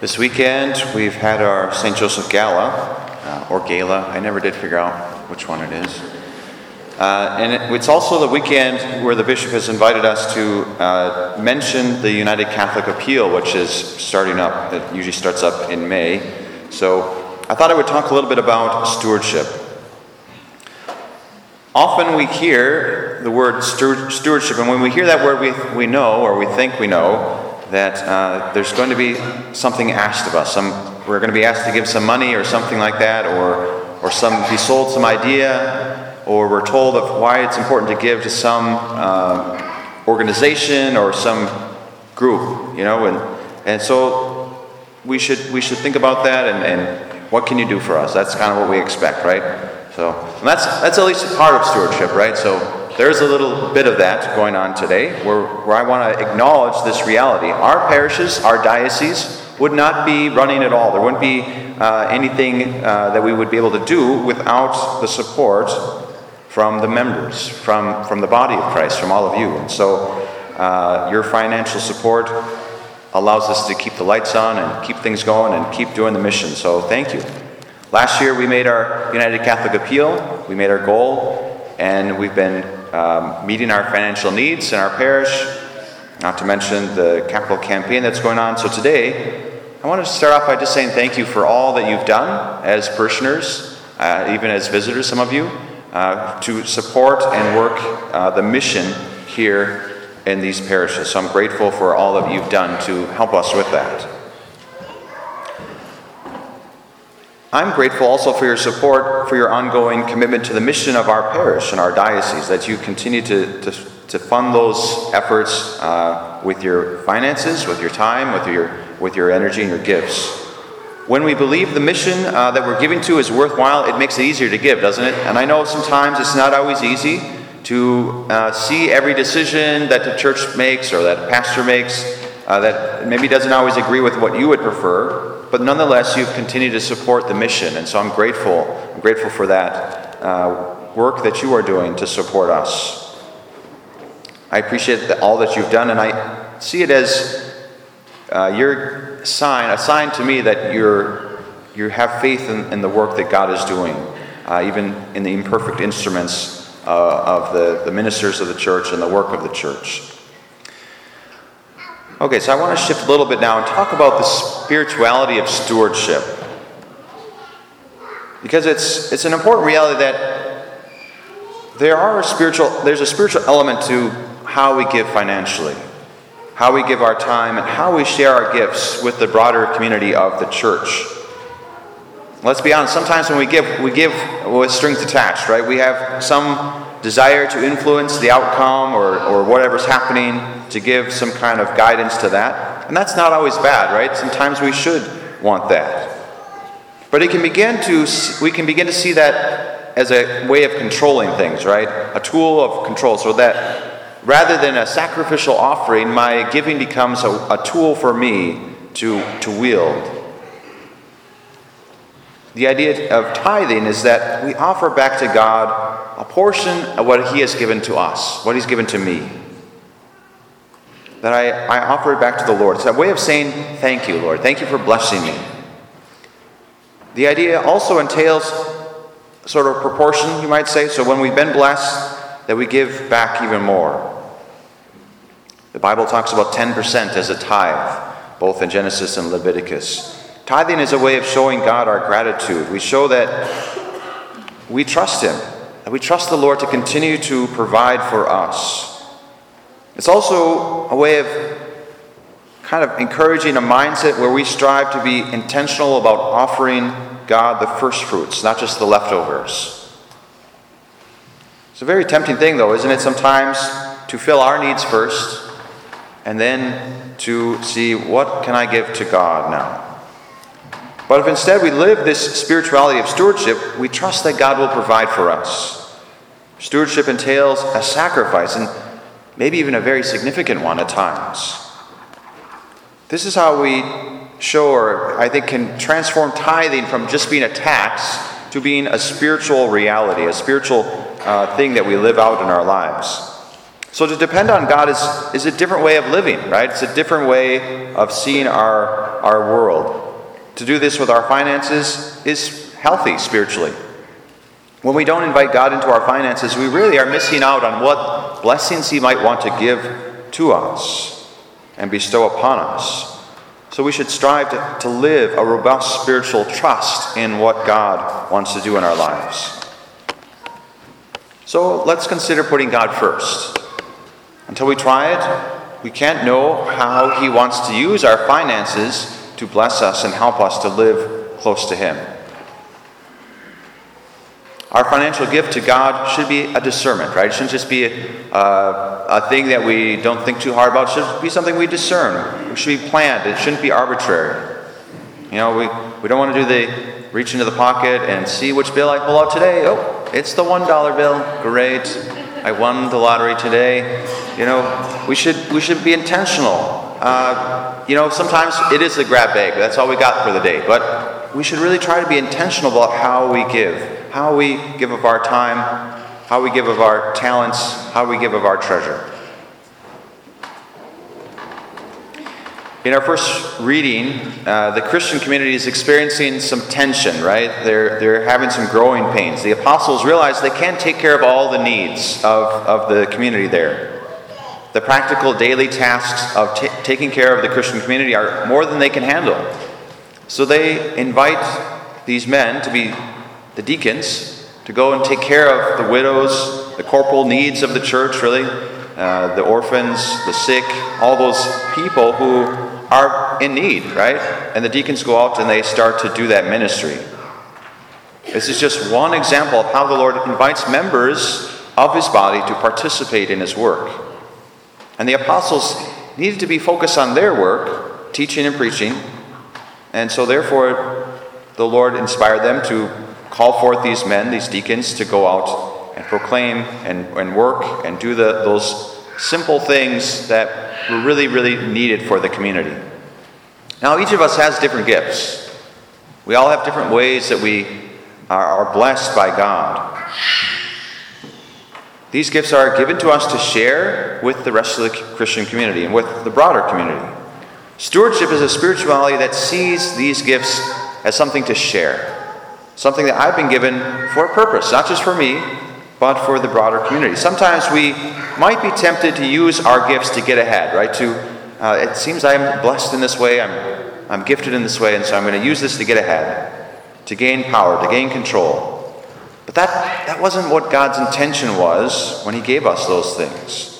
This weekend, we've had our St. Joseph Gala, uh, or Gala. I never did figure out which one it is. Uh, and it, it's also the weekend where the bishop has invited us to uh, mention the United Catholic Appeal, which is starting up. It usually starts up in May. So I thought I would talk a little bit about stewardship. Often we hear the word stewardship, and when we hear that word, we, we know, or we think we know, that uh, there's going to be something asked of us. Some, we're going to be asked to give some money or something like that, or, or some, be sold some idea, or we're told of why it's important to give to some uh, organization or some group, you know, and, and so we should, we should think about that and, and what can you do for us? That's kind of what we expect, right? So that's, that's at least part of stewardship, right? So there's a little bit of that going on today where, where I want to acknowledge this reality. Our parishes, our dioceses, would not be running at all. There wouldn't be uh, anything uh, that we would be able to do without the support from the members, from, from the body of Christ, from all of you. And so uh, your financial support allows us to keep the lights on and keep things going and keep doing the mission. So thank you. Last year we made our United Catholic Appeal, we made our goal, and we've been um, meeting our financial needs in our parish, not to mention the capital campaign that's going on. So today, I want to start off by just saying thank you for all that you've done as parishioners, uh, even as visitors, some of you, uh, to support and work uh, the mission here in these parishes. So I'm grateful for all that you've done to help us with that. I'm grateful also for your support, for your ongoing commitment to the mission of our parish and our diocese, that you continue to, to, to fund those efforts uh, with your finances, with your time, with your, with your energy and your gifts. When we believe the mission uh, that we're giving to is worthwhile, it makes it easier to give, doesn't it? And I know sometimes it's not always easy to uh, see every decision that the church makes or that a pastor makes uh, that maybe doesn't always agree with what you would prefer but nonetheless, you've continued to support the mission, and so I'm grateful. I'm grateful for that uh, work that you are doing to support us. I appreciate the, all that you've done, and I see it as uh, your sign, a sign to me that you're, you have faith in, in the work that God is doing, uh, even in the imperfect instruments uh, of the, the ministers of the church and the work of the church. Okay, so I want to shift a little bit now and talk about the spirituality of stewardship. Because it's, it's an important reality that there are spiritual, there's a spiritual element to how we give financially, how we give our time, and how we share our gifts with the broader community of the church. Let's be honest, sometimes when we give, we give with strings attached, right? We have some desire to influence the outcome or, or whatever's happening, to give some kind of guidance to that. And that's not always bad, right? Sometimes we should want that. But it can begin to, we can begin to see that as a way of controlling things, right? A tool of control. So that rather than a sacrificial offering, my giving becomes a, a tool for me to, to wield. The idea of tithing is that we offer back to God a portion of what He has given to us, what He's given to me. That I, I offer it back to the Lord. It's a way of saying, Thank you, Lord. Thank you for blessing me. The idea also entails sort of proportion, you might say. So when we've been blessed, that we give back even more. The Bible talks about 10% as a tithe, both in Genesis and Leviticus. Tithing is a way of showing God our gratitude. We show that we trust Him, that we trust the Lord to continue to provide for us. It's also a way of kind of encouraging a mindset where we strive to be intentional about offering God the first fruits, not just the leftovers. It's a very tempting thing, though, isn't it, sometimes to fill our needs first and then to see what can I give to God now? But if instead we live this spirituality of stewardship, we trust that God will provide for us. Stewardship entails a sacrifice, and maybe even a very significant one at times. This is how we show, or I think, can transform tithing from just being a tax to being a spiritual reality, a spiritual uh, thing that we live out in our lives. So to depend on God is, is a different way of living, right? It's a different way of seeing our our world. To do this with our finances is healthy spiritually. When we don't invite God into our finances, we really are missing out on what blessings He might want to give to us and bestow upon us. So we should strive to, to live a robust spiritual trust in what God wants to do in our lives. So let's consider putting God first. Until we try it, we can't know how He wants to use our finances to bless us and help us to live close to Him. Our financial gift to God should be a discernment, right? It shouldn't just be a, a thing that we don't think too hard about. It should be something we discern. It should be planned. It shouldn't be arbitrary. You know, we, we don't want to do the reach into the pocket and see which bill I pull out today. Oh, it's the $1 bill. Great. I won the lottery today. You know, we should, we should be intentional. Uh, you know, sometimes it is a grab bag. That's all we got for the day. But we should really try to be intentional about how we give how we give of our time, how we give of our talents, how we give of our treasure. In our first reading, uh, the Christian community is experiencing some tension, right? They're, they're having some growing pains. The apostles realize they can't take care of all the needs of, of the community there. The practical daily tasks of t- taking care of the Christian community are more than they can handle. So they invite these men to be the deacons to go and take care of the widows, the corporal needs of the church, really, uh, the orphans, the sick, all those people who are in need, right? And the deacons go out and they start to do that ministry. This is just one example of how the Lord invites members of his body to participate in his work. And the apostles needed to be focused on their work, teaching and preaching, and so therefore the Lord inspired them to call forth these men, these deacons, to go out and proclaim and, and work and do the, those simple things that were really, really needed for the community. Now, each of us has different gifts. We all have different ways that we are, are blessed by God. These gifts are given to us to share with the rest of the Christian community and with the broader community. Stewardship is a spirituality that sees these gifts as something to share something that I've been given for a purpose, not just for me, but for the broader community. Sometimes we might be tempted to use our gifts to get ahead, right? To uh, it seems I'm blessed in this way, I'm I'm gifted in this way, and so I'm going to use this to get ahead, to gain power, to gain control. But that that wasn't what God's intention was when He gave us those things.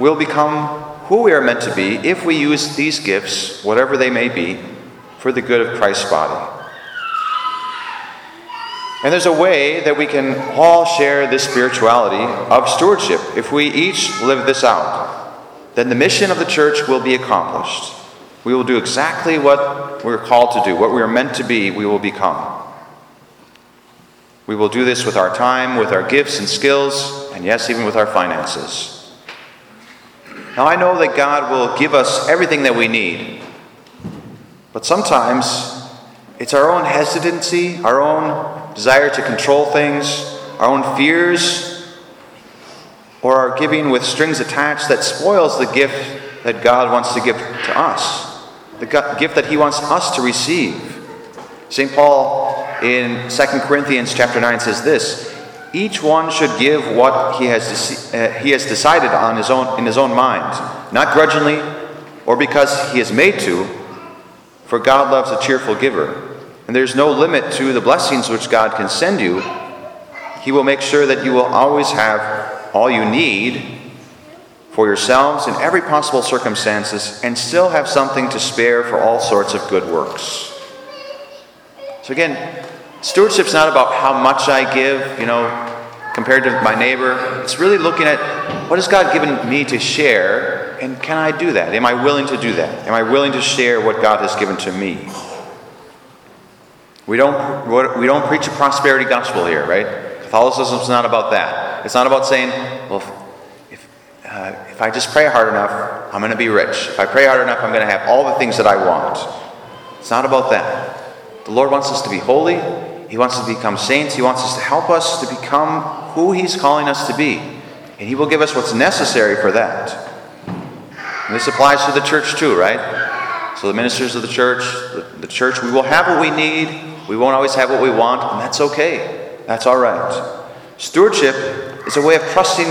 We'll become who we are meant to be if we use these gifts, whatever they may be, for the good of Christ's body. And there's a way that we can all share this spirituality of stewardship. If we each live this out, then the mission of the church will be accomplished. We will do exactly what we're called to do, what we are meant to be, we will become. We will do this with our time, with our gifts and skills, and yes, even with our finances. Now, I know that God will give us everything that we need, but sometimes it's our own hesitancy, our own desire to control things, our own fears, or our giving with strings attached that spoils the gift that God wants to give to us, the gift that He wants us to receive. St. Paul in 2 Corinthians chapter 9 says this each one should give what he has, uh, he has decided on his own, in his own mind, not grudgingly or because he is made to, for God loves a cheerful giver. And there's no limit to the blessings which God can send you. He will make sure that you will always have all you need for yourselves in every possible circumstances and still have something to spare for all sorts of good works. So again, stewardship's not about how much I give, you know, compared to my neighbor. It's really looking at what has God given me to share and can I do that? Am I willing to do that? Am I willing to share what God has given to me? We don't, we don't preach a prosperity gospel here, right? Catholicism is not about that. It's not about saying, well, if, uh, if I just pray hard enough, I'm going to be rich. If I pray hard enough, I'm going to have all the things that I want. It's not about that. The Lord wants us to be holy. He wants us to become saints. He wants us to help us to become who He's calling us to be. And He will give us what's necessary for that. And this applies to the church too, right? So, the ministers of the church, the, the church, we will have what we need. We won't always have what we want, and that's okay. That's all right. Stewardship is a way of trusting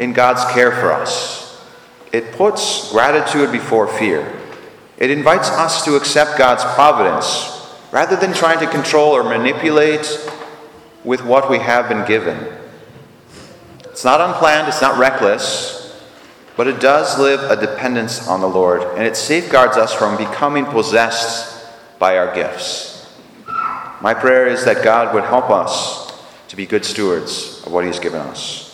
in God's care for us. It puts gratitude before fear. It invites us to accept God's providence rather than trying to control or manipulate with what we have been given. It's not unplanned, it's not reckless, but it does live a dependence on the Lord, and it safeguards us from becoming possessed by our gifts. My prayer is that God would help us to be good stewards of what He has given us.